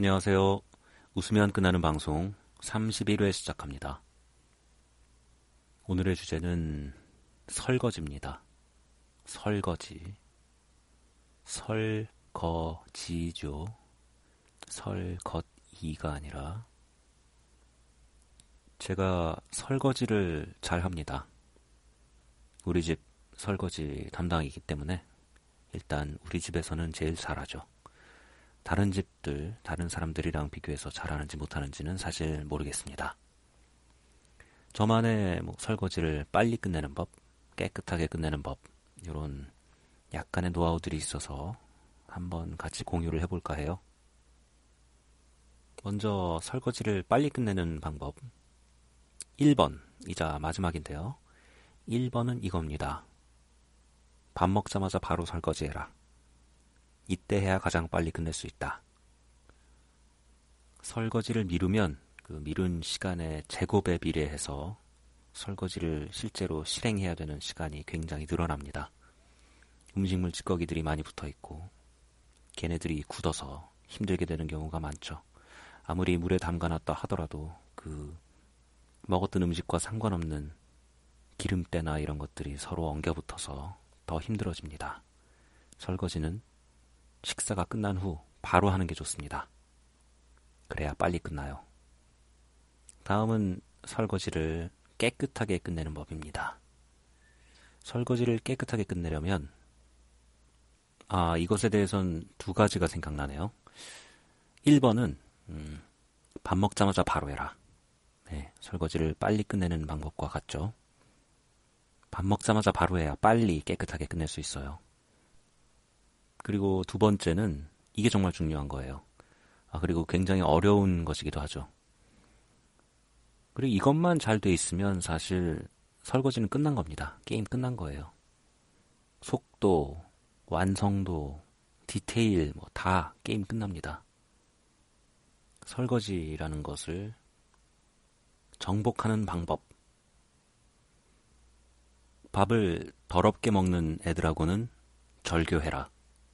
안녕하세요. 웃으면 끝나는 방송 31회 시작합니다. 오늘의 주제는 설거지입니다. 설거지. 설거지죠. 설것이가 아니라 제가 설거지를 잘 합니다. 우리 집 설거지 담당이기 때문에 일단 우리 집에서는 제일 잘하죠. 다른 집들, 다른 사람들이랑 비교해서 잘하는지 못하는지는 사실 모르겠습니다. 저만의 뭐 설거지를 빨리 끝내는 법, 깨끗하게 끝내는 법, 이런 약간의 노하우들이 있어서 한번 같이 공유를 해볼까 해요. 먼저 설거지를 빨리 끝내는 방법. 1번이자 마지막인데요. 1번은 이겁니다. 밥 먹자마자 바로 설거지해라. 이때 해야 가장 빨리 끝낼 수 있다. 설거지를 미루면 그 미룬 시간의 제곱에 비례해서 설거지를 실제로 실행해야 되는 시간이 굉장히 늘어납니다. 음식물 찌꺼기들이 많이 붙어 있고 걔네들이 굳어서 힘들게 되는 경우가 많죠. 아무리 물에 담가놨다 하더라도 그 먹었던 음식과 상관없는 기름때나 이런 것들이 서로 엉겨붙어서 더 힘들어집니다. 설거지는 식사가 끝난 후 바로 하는 게 좋습니다. 그래야 빨리 끝나요. 다음은 설거지를 깨끗하게 끝내는 법입니다. 설거지를 깨끗하게 끝내려면 아 이것에 대해선 두 가지가 생각나네요. 1번은 음, 밥 먹자마자 바로 해라. 네, 설거지를 빨리 끝내는 방법과 같죠. 밥 먹자마자 바로 해야 빨리 깨끗하게 끝낼 수 있어요. 그리고 두 번째는 이게 정말 중요한 거예요. 아, 그리고 굉장히 어려운 것이기도 하죠. 그리고 이것만 잘 돼 있으면 사실 설거지는 끝난 겁니다. 게임 끝난 거예요. 속도, 완성도, 디테일, 뭐 다 게임 끝납니다. 설거지라는 것을 정복하는 방법. 밥을 더럽게 먹는 애들하고는 절교해라.